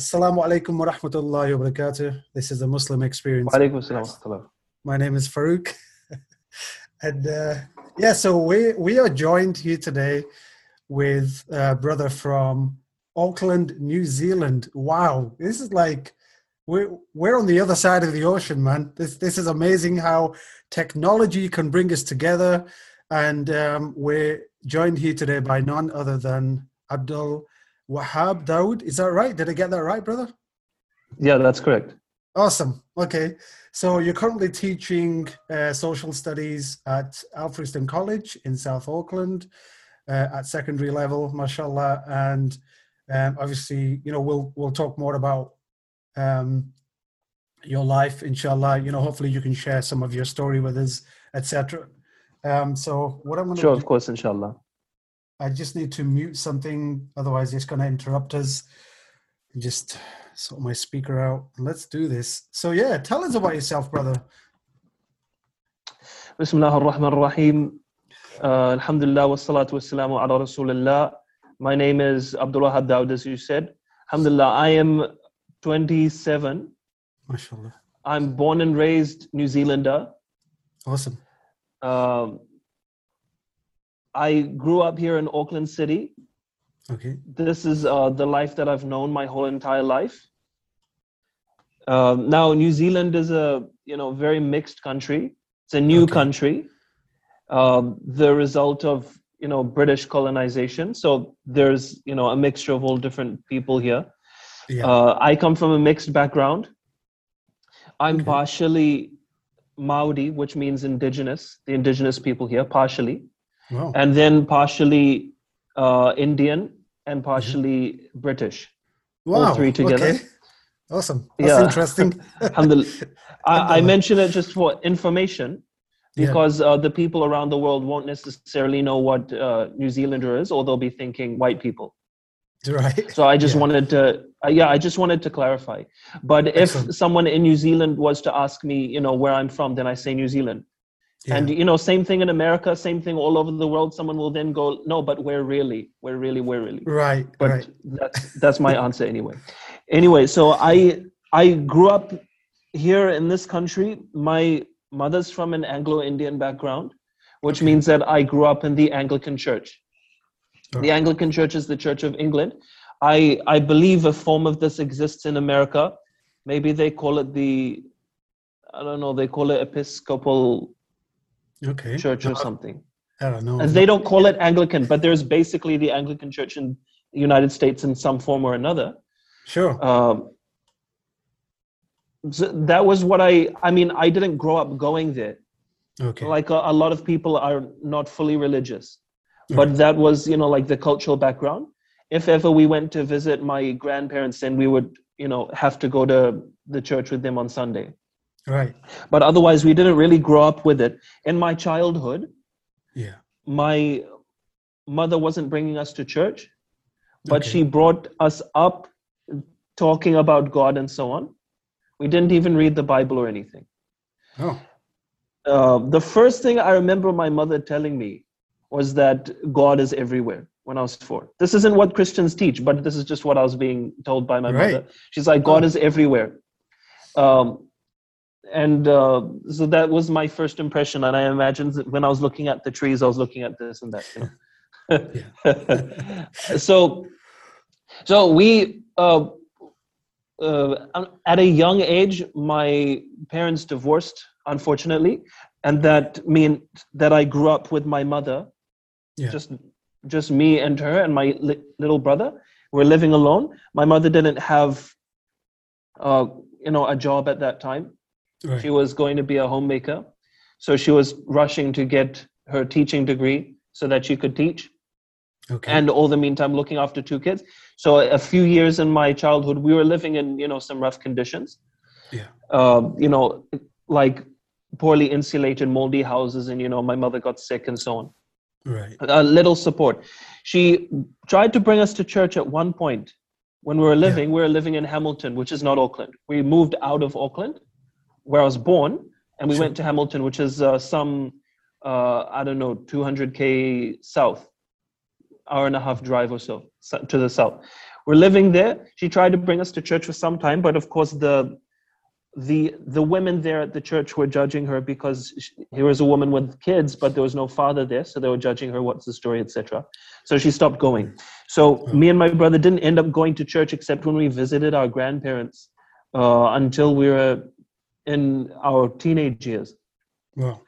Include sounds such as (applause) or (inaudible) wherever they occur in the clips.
Assalamu alaikum wa rahmatullahi wa barakatuh. This is a Muslim experience. Walaikum assalam wa rahmatullah. My name is Farouk. (laughs) and uh, yeah, so we, we are joined here today with a brother from Auckland, New Zealand. Wow, this is like we're we're on the other side of the ocean, man. This this is amazing how technology can bring us together, and um, we're joined here today by none other than Abdul Wahhab Dowd. Is that right? Did I get that right, brother? Yeah, that's correct. Awesome. Okay, so you're currently teaching uh, social studies at Alfriston College in South Auckland uh, at secondary level, mashallah, and um, obviously, you know, we'll we'll talk more about um, your life, inshallah. You know, hopefully, you can share some of your story with us, etc. Um, so, what I'm going to Sure, do, of course, inshallah. I just need to mute something, otherwise, it's going to interrupt us. Just sort my speaker out. Let's do this. So, yeah, tell us about yourself, brother. Ar-Rahim. Uh, Alhamdulillah wa salatu Wa-ala Rasulullah. My name is Abdullah Dowd, as you said. Alhamdulillah, I am 27. MashaAllah. I'm born and raised New Zealander. Awesome. Um, I grew up here in Auckland City. Okay. This is uh, the life that I've known my whole entire life. Um, now, New Zealand is a you know very mixed country. It's a new Okay. country, um, the result of you know British colonization. So there's you know a mixture of all different people here. Yeah. Uh, I come from a mixed background. I'm Okay. partially Maori, which means indigenous, the indigenous people here, partially wow. and then partially uh, Indian Mm-hmm. and partially British. wow. All three together. Okay. Awesome. That's Yeah. interesting. (laughs) Alhamdulillah. I, I mention it just for information Yeah. because uh, the people around the world won't necessarily know what uh, New Zealander is, or they'll be thinking white people. (laughs) right. So I just Yeah. wanted to, uh, yeah, I just wanted to clarify. But if someone in New Zealand was to ask me, you know, where I'm from, then I say New Zealand. Yeah. And you know, same thing in America, same thing all over the world. Someone will then go, no, but where really, where really, where really. right. but right. that's that's my answer anyway anyway so i i grew up here in this country my mother's from an anglo-indian background which Okay. means that i grew up in the anglican church Oh. the anglican church is the church of england i i believe a form of this exists in america maybe they call it the i don't know they call it episcopal Okay. church or something I don't know. as they don't call it Anglican, but there's basically the Anglican Church in the United States in some form or another. Sure. Um, so that was what I. I mean, I didn't grow up going there. Okay. Like a, a lot of people are not fully religious, Okay. but that was you know like the cultural background. If ever we went to visit my grandparents, then we would you know have to go to the church with them on Sunday. Right. But otherwise, we didn't really grow up with it. In my childhood, Yeah. my mother wasn't bringing us to church, but Okay. she brought us up talking about God and so on. We didn't even read the Bible or anything. Oh. Uh, the first thing I remember my mother telling me was that God is everywhere when I was four. This isn't what Christians teach, but this is just what I was being told by my Right. mother. She's like, God Oh. is everywhere. Um, and uh, so that was my first impression. And I imagine that when I was looking at the trees, I was looking at this and that. You know? (laughs) so, so we, uh, uh, at a young age, my parents divorced, unfortunately, and that meant that I grew up with my mother, Yeah. just just me and her and my li- little brother. We're living alone. My mother didn't have, uh, you know, a job at that time. Right. She was going to be a homemaker, so she was rushing to get her teaching degree so that she could teach. Okay. and all the meantime looking after two kids. So a few years in my childhood we were living in you know some rough conditions. Yeah. um, you know like poorly insulated moldy houses and you know my mother got sick and so on. Right. a little support. She tried to bring us to church at one point. When we were living we were living in hamilton which is not auckland. We moved out of auckland where i was born and we Sure. went to hamilton which is uh, some uh, i don't know 200k south hour and a half drive or so to the south we're living there. She tried to bring us to church for some time, but of course the the the women there at the church were judging her because she, here was a woman with kids, but there was no father there, so they were judging her. What's the story, etc. So she stopped going. So me and my brother didn't end up going to church except when we visited our grandparents uh, until we were in our teenage years. Wow.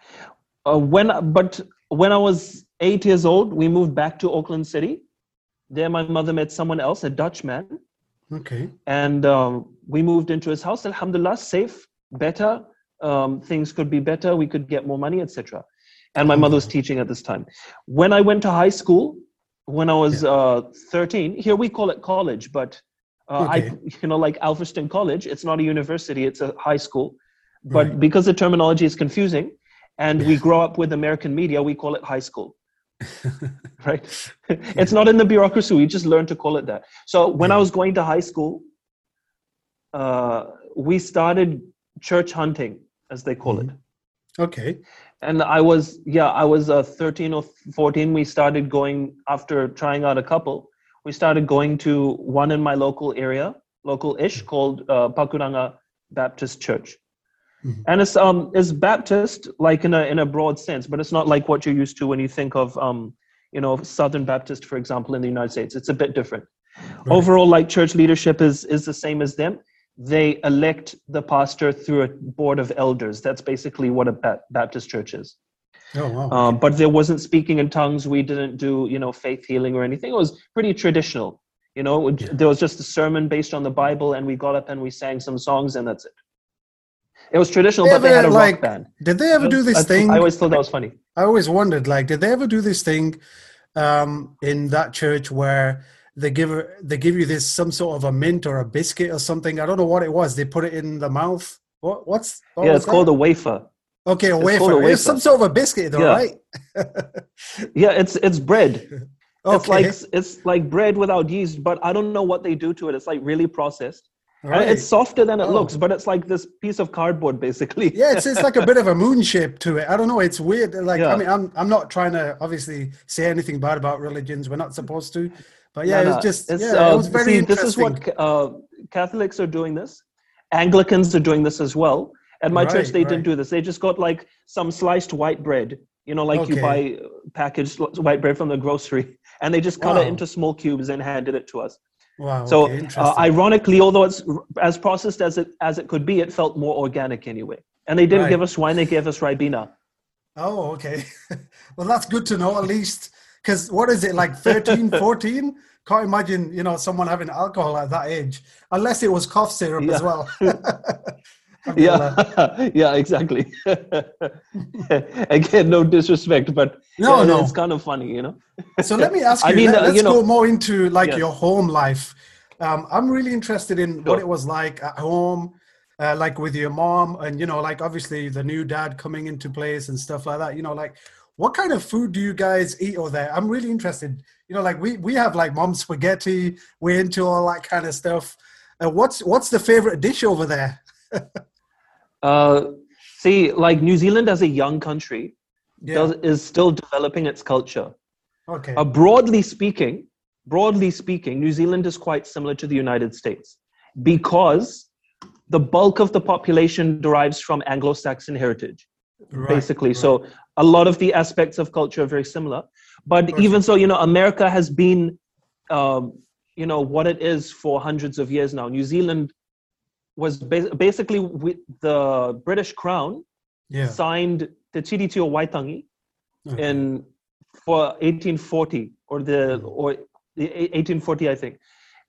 Uh, when but when I was eight years old, we moved back to Auckland City. There, my mother met someone else, a Dutchman, Okay. and um, we moved into his house. Alhamdulillah, safe, better. Um, things could be better. We could get more money, etc. And my mother was teaching at this time. When I went to high school, when I was uh, 13, here we call it college, but uh, I, you know, like Alfriston College, it's not a university; it's a high school. But Right. because the terminology is confusing, and we grow up with American media, we call it high school (laughs) right? it's not in the bureaucracy. We just learn to call it that. So when I was going to high school, uh, we started church hunting, as they call it. Okay. And I was, yeah, I was uh, 13 or 14. We started going after trying out a couple. We started going to one in my local area, local-ish, called uh, Pakuranga Baptist Church. Mhm. And it's um it's Baptist like in a in a broad sense, but it's not like what you're used to when you think of um you know Southern Baptist, for example, in the United States. It's a bit different. Right. Overall, like church leadership is is the same as them. They elect the pastor through a board of elders. That's basically what a Ba- Baptist church is. Oh wow. Um, but there wasn't speaking in tongues. We didn't do you know faith healing or anything. It was pretty traditional. You know, Yeah. there was just a sermon based on the Bible, and we got up and we sang some songs, and that's it. It was traditional, but they had a like, rock band. did they ever do this I, thing? I always thought that was funny. I always wondered, like, did they ever do this thing um, in that church where they give they give you this some sort of a mint or a biscuit or something? I don't know what it was. They put it in the mouth. What what's what yeah, was it's called a wafer. okay a it's wafer. a It's some sort of a biscuit, though, Yeah. right? (laughs) Yeah, it's it's bread. okay. It's like it's like bread without yeast, but I don't know what they do to it. It's like really processed. Right. It's softer than it Oh. looks, but it's like this piece of cardboard, basically. yeah, it's it's like a bit of a (laughs) moon shape to it. I don't know. It's weird. Like I mean, I'm I'm not trying to obviously say anything bad about religions. We're not supposed to. But yeah, No, no, was just it's, yeah, uh, it was very see, interesting. This is what uh, Catholics are doing. This Anglicans are doing this as well. At my church, they right. didn't do this. They just got like some sliced white bread. You know, like you buy packaged white bread from the grocery, (laughs) and they just cut Wow. it into small cubes and handed it to us. Wow. So, okay, uh, ironically, although it's r- as processed as it as it could be, it felt more organic anyway. And they didn't Right. give us wine; they gave us ribena. Oh, okay. (laughs) well, that's good to know at least. Because what is it, like 13, (laughs) 14? Can't imagine, you know, someone having alcohol at that age, unless it was cough syrup as well. (laughs) Yeah, (laughs) yeah, exactly. (laughs) Again, no disrespect, but No, uh, no. it's kind of funny, you know. So let me (laughs) ask you. I mean, let, uh, us you know- go more into like your home life. Um, I'm really interested in what it was like at home, uh, like with your mom, and you know, like obviously the new dad coming into place and stuff like that. You know, like what kind of food do you guys eat over there? I'm really interested. You know, like we we have like mom spaghetti. We're into all that kind of stuff. Uh, what's what's the favorite dish over there? Uh, see, like New Zealand as a young country Yeah. does, is still developing its culture. okay. Uh, broadly speaking, broadly speaking, New Zealand is quite similar to the United States because the bulk of the population derives from Anglo-Saxon heritage. Right, basically. right. So a lot of the aspects of culture are very similar. But Perfect. even so, you know, America has been, um, you know, what it is for hundreds of years now. New Zealand was ba- basically with the British Crown yeah. signed the Treaty of Waitangi Okay. in for 1840 or the or the 1840 I think,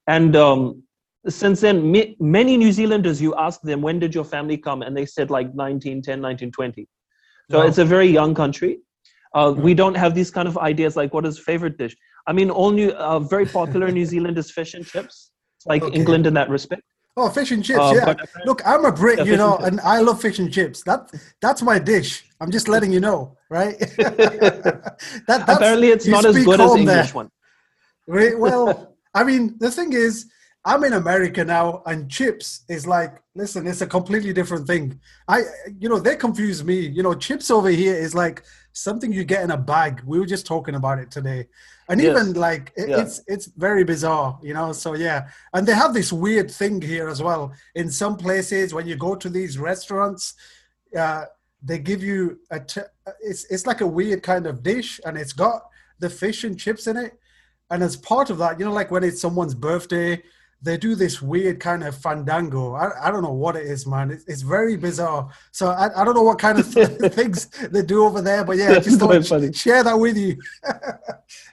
and um, since then ma- many New Zealanders you ask them when did your family come and they said like 1910 1920. So Wow. it's a very young country. Uh, we don't have these kind of ideas like what is favorite dish. I mean, all new uh, very popular in New (laughs) Zealand is fish and chips. It's like Okay. England in that respect. Oh, fish and chips, Uh, yeah. Look, I'm a Brit, you know, and and I love fish and chips. That that's my dish. I'm just letting you know, right? (laughs) that, that's, Apparently, it's not as good as English there. one. Right, (laughs) Well, I mean, the thing is, I'm in America now, and chips is like, listen, it's a completely different thing. I, you know, they confuse me. You know, chips over here is like something you get in a bag. We were just talking about it today, and Yes. even like it, Yeah. it's it's very bizarre, you know. So yeah, and they have this weird thing here as well. In some places, when you go to these restaurants, uh, they give you a t- it's it's like a weird kind of dish, and it's got the fish and chips in it. And as part of that, you know, like when it's someone's birthday, they do this weird kind of fandango. I, I don't know what it is, man. It's, it's very bizarre. So I, I don't know what kind of (laughs) th- things they do over there, but yeah, That's just thought funny. share that with you. (laughs)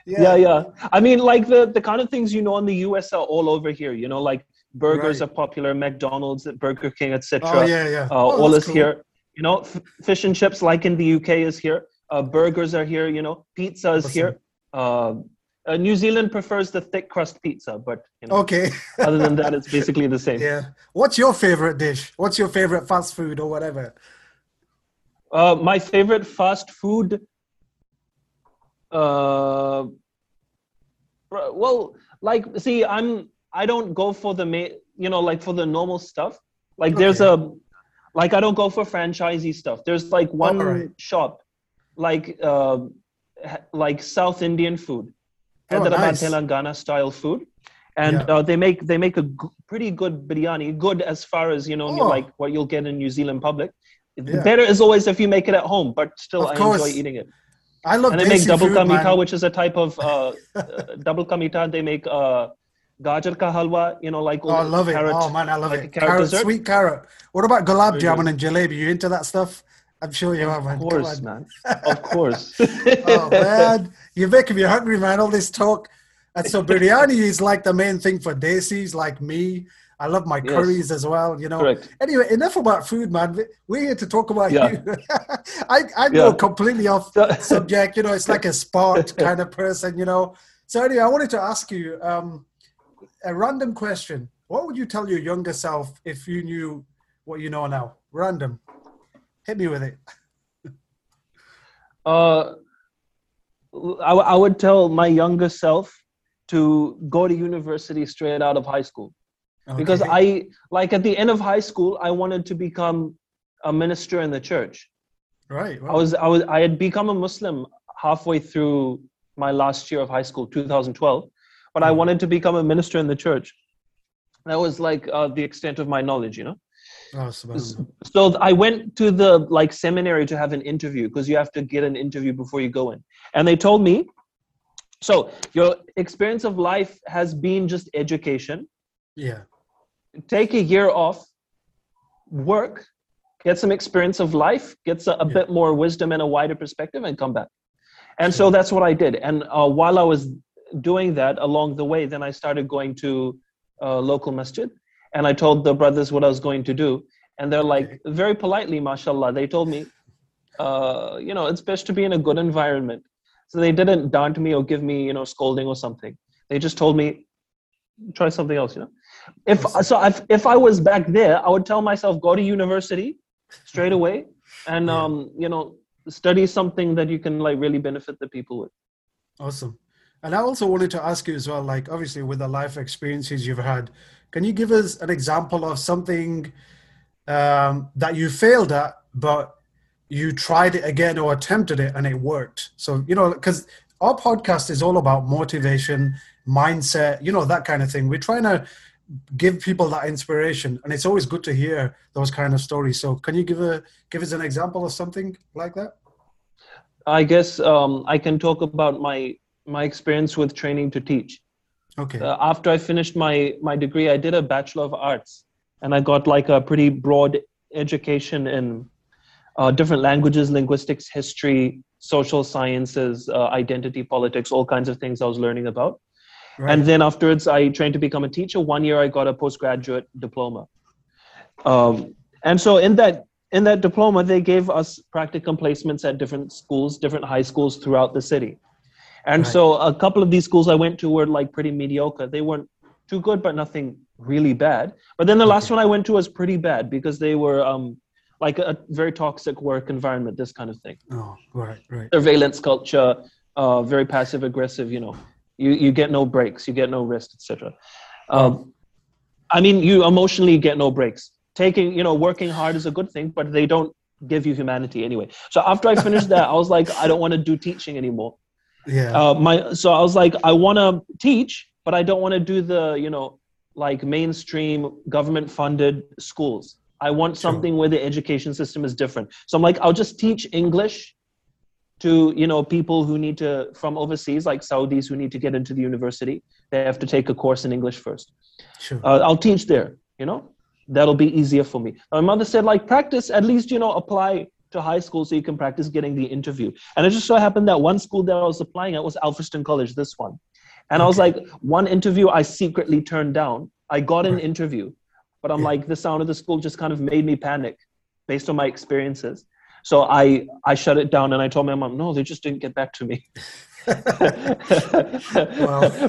yeah yeah i mean like the the kind of things you know in the us are all over here you know like burgers Right. are popular mcdonald's burger king etc Oh yeah, yeah. uh, Oh, all is cool. here you know f- fish and chips like in the uk is here uh, burgers are here you know pizza is Awesome. here uh, uh, new zealand prefers the thick crust pizza but you know Okay. (laughs) other than that it's basically the same yeah. What's your favorite dish? What's your favorite fast food or whatever? Uh, my favorite fast food. Uh, well, like, see, I'm. I don't go for the ma- you know, like for the normal stuff. Like, there's a, like, I don't go for franchisee stuff. There's like one alright. shop, like, uh, like South Indian food, Hyderabad nice. Telangana style food, and Yeah. uh, they make they make a g- pretty good biryani. Good as far as you know, Oh. like what you'll get in New Zealand public. Yeah. Better is always if you make it at home, but still Of I course. enjoy eating it. I love And they make double ka meetha, which is a type of uh, uh, double ka meetha. They make uh, gajar ka halwa, you know, like Oh, I love it. oh man, I love like it. carrot Carrot, sweet carrot. What about gulab jamun and jalebi? You into that stuff? I'm sure you are, man. Of course, man. Of course. oh man, you're making me hungry, man. All this talk. And so biryani is like the main thing for desis like me. I love my Yes. curries as well, you know. Correct. Anyway, enough about food, man. We- We're here to talk about Yeah. you. (laughs) I, I go Yeah. completely off (laughs) subject, you know, it's like a sport (laughs) kind of person, you know. So anyway, I wanted to ask you um, a random question. What would you tell your younger self if you knew what you know now? Random. Hit me with it. (laughs) Uh, I, I would tell my younger self to go to university straight out of high school because I like at the end of high school I wanted to become a minister in the church. right. I was I was I had become a Muslim halfway through my last year of high school, 2012, but I Mhm. wanted to become a minister in the church. That was like uh, the extent of my knowledge, you know. Oh. So I went to the like seminary to have an interview because you have to get an interview before you go in, and they told me, so your experience of life has been just education. Yeah. Take a year off, work, get some experience of life, get a, a Yeah. bit more wisdom and a wider perspective, and come back. And so that's what I did. And uh, while I was doing that along the way, then I started going to uh, local masjid, and I told the brothers what I was going to do, and they're like very politely, mashallah, they told me, uh, you know, it's best to be in a good environment. So they didn't daunt me or give me, you know, scolding or something. They just told me, try something else, you know. If so, if if I was back there, I would tell myself go to university straight away, and Yeah. um, you know, study something that you can like really benefit the people with. Awesome. And I also wanted to ask you as well, like obviously with the life experiences you've had, can you give us an example of something um, that you failed at, but you tried it again or attempted it and it worked? So, you know, because our podcast is all about motivation, mindset, you know, that kind of thing. We're trying to give people that inspiration and it's always good to hear those kind of stories. So can you give a give us an example of something like that? I guess um, I can talk about my my experience with training to teach. Okay. Uh, after I finished my my degree, I did a bachelor of arts, and I got like a pretty broad education in uh, different languages, linguistics, history, social sciences, uh, identity politics, all kinds of things I was learning about. Right. And then afterwards, I trained to become a teacher. One year, I got a postgraduate diploma. Um, and so in that in that diploma, they gave us practicum placements at different schools, different high schools throughout the city. And Right. so a couple of these schools I went to were like pretty mediocre. They weren't too good, but nothing really bad. But then the last one I went to was pretty bad because they were um, like a very toxic work environment, this kind of thing oh, right, right. surveillance culture, uh, very passive aggressive. You know, you you get no breaks, you get no rest, etc. Um, I mean, you emotionally get no breaks. Taking, you know, working hard is a good thing, but they don't give you humanity anyway. So after I finished that, I was like, I don't want to do teaching anymore. Yeah. Uh, my so I was like, I want to teach, but I don't want to do the you know like mainstream government funded schools. I want something where the education system is different. So I'm like, I'll just teach English to you know people who need to from overseas, like Saudis who need to get into the university. They have to take a course in English first. Sure. Uh, I'll teach there. You know, that'll be easier for me. My mother said, like, practice at least you know apply to high school so you can practice getting the interview. And it just so happened that one school that I was applying at was Alfriston College. This one. And I was like, one interview I secretly turned down. I got an interview, but I'm Yeah. like, the sound of the school just kind of made me panic based on my experiences. So I, I shut it down and I told my mom, no, they just didn't get back to me. (laughs)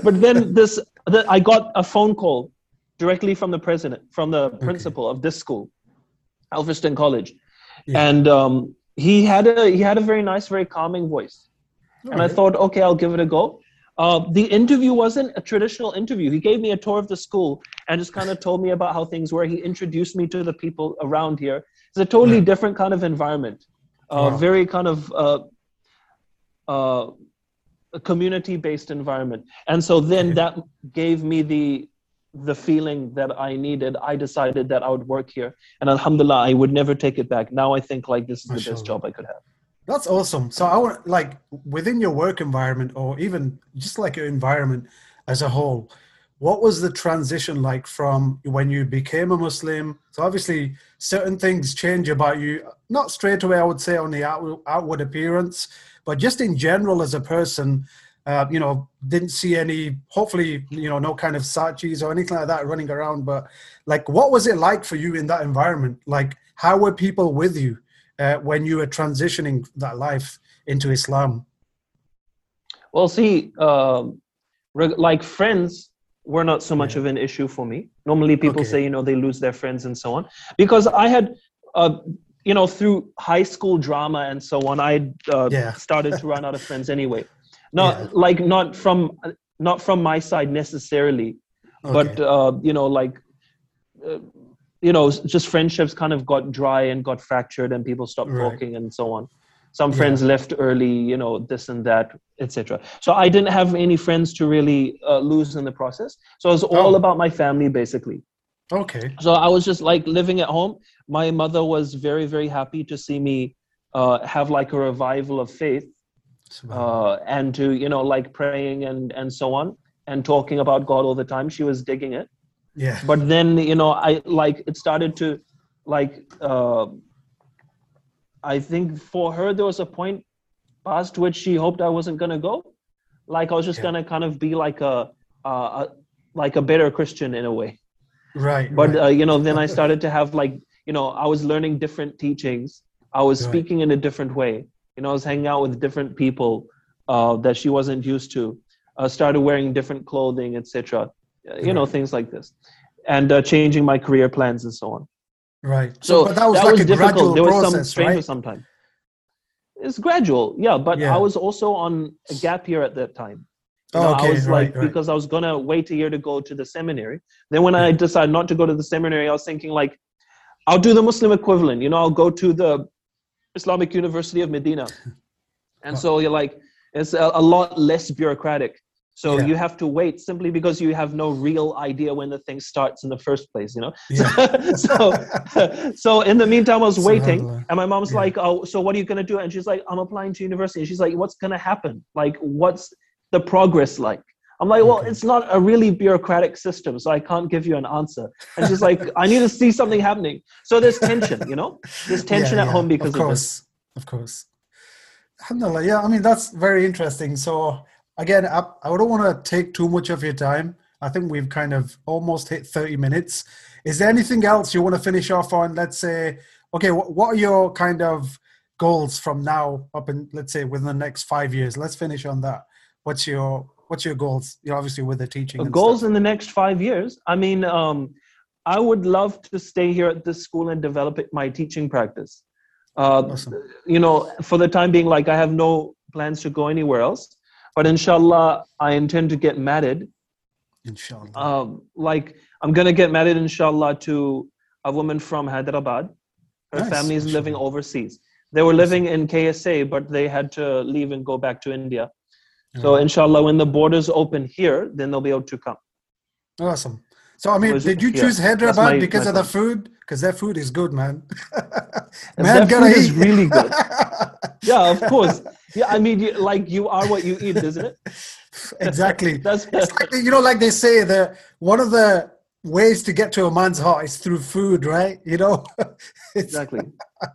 But then this, the, I got a phone call directly from the president, from the principal of this school, Alfriston College. Yeah. And um, he had a he had a very nice, very calming voice and I thought, okay, I'll give it a go. Uh, the interview wasn't a traditional interview. He gave me a tour of the school and just kind of told me about how things were. He introduced me to the people around here. It's a totally Right. different kind of environment, uh, Wow. very kind of uh, uh, a community-based environment. And so then that gave me the the feeling that I needed. I decided that I would work here, and Alhamdulillah, I would never take it back. Now I think like this is the best job I could have. That's awesome. So I want like within your work environment or even just like your environment as a whole, what was the transition like from when you became a Muslim? So obviously certain things change about you, not straight away I would say on the outward, outward appearance, but just in general as a person, uh, you know, didn't see any, hopefully, you know, no kind of sachis or anything like that running around. But like, what was it like for you in that environment? Like, how were people with you? uh, when you were transitioning that life into Islam? Well, see, um, reg- like friends were not so much Yeah. of an issue for me. Normally, people Okay. say, you know, they lose their friends and so on. Because I had, uh, you know, through high school drama and so on, I uh, Yeah. started to (laughs) run out of friends anyway. Not Yeah. like not from not from my side necessarily, but uh, you know, like. Uh, you know, just friendships kind of got dry and got fractured, and people stopped Right. talking and so on. Some Yeah. friends left early, you know, this and that, etc. So I didn't have any friends to really uh, lose in the process. So it was all Oh. about my family, basically. okay. So I was just like living at home. My mother was very, very happy to see me uh, have like a revival of faith uh, and to, you know, like praying and and so on and talking about God all the time. She was digging it yeah. but then you know i like it started to like uh, i think for her there was a point past which she hoped i wasn't going to go like i was just Yeah. going to kind of be like a, uh, a like a better christian in a way Right. but right. uh, you know then i started to have like you know i was learning different teachings i was Right. speaking in a different way you know i was hanging out with different people uh, that she wasn't used to uh, started wearing different clothing etc Uh, you know things like this and uh, changing my career plans and so on right. so but that was like a gradual there was some process, stranger right? sometimes it's gradual yeah but Yeah. i was also on a gap year at that time you Oh, know, okay, I was right, like right. because I was gonna wait a year to go to the seminary. Then when I decided not to go to the seminary, I was thinking like, I'll do the Muslim equivalent. You know, I'll go to the Islamic University of Medina, (laughs) and so you're like, it's a, a lot less bureaucratic. So Yeah. you have to wait simply because you have no real idea when the thing starts in the first place. You know. Yeah. (laughs) so, (laughs) so in the meantime, I was waiting, and my mom's Yeah. like, "Oh, so what are you gonna do?" And she's like, "I'm applying to university." And she's like, "What's gonna happen? Like, what's the progress like?" I'm like, "Well, Okay. it's not a really bureaucratic system, so I can't give you an answer." And she's like, "I need to see something happening." So there's tension, you know. There's tension Yeah, at yeah, home because of of, course, this. of course. Alhamdulillah, yeah, I mean that's very interesting. So again, I, I don't want to take too much of your time. I think we've kind of almost hit 30 minutes. Is there anything else you want to finish off on? Let's say, okay, what, what are your kind of goals from now up in, let's say, within the next five years? Let's finish on that. What's your what's your goals? You know, obviously with the teaching. goals stuff. in the next five years i mean um, i would love to stay here at this school and develop it, my teaching practice uh, Awesome. you know for the time being like i have no plans to go anywhere else but inshallah i intend to get married Inshallah. um, like i'm gonna get married inshallah to a woman from hyderabad Her Nice, family is living overseas. They were living in KSA, but they had to leave and go back to India. So, inshallah, when the borders open here, then they'll be able to come. Awesome. So, I mean, Was- did you choose Hyderabad my- because my of the food? Because that food is good, man. (laughs) Man, gotta food is really good. (laughs) Yeah, of course. Yeah, I mean, you, like you are what you eat, isn't it? (laughs) exactly. That's like, you know, like they say, the one of the ways to get to a man's heart is through food, right? You know, exactly,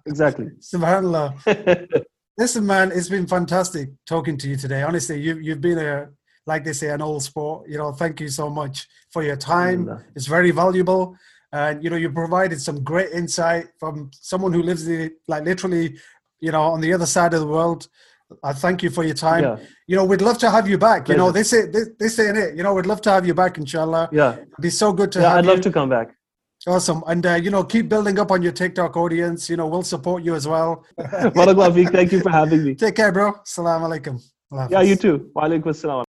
exactly. subhanallah. Listen, man, it's been fantastic talking to you today. Honestly, you you've been a like they say an old sport. You know, thank you so much for your time. It's very valuable, and you know, you provided some great insight from someone who lives the like literally, you know, on the other side of the world. I thank you for your time. Yeah, You know, we'd love to have you back. You know, Pleasure. this is this, this ain't it. You know, we'd love to have you back, inshallah. yeah, It'd be so good to yeah. I'd you. love to come back. Awesome, and uh, you know, keep building up on your TikTok audience. You know, we'll support you as well. (laughs) Barakallah. Thank you for having me. Take care, bro. Assalamu alaikum. Yeah, you too. Wa alaikum.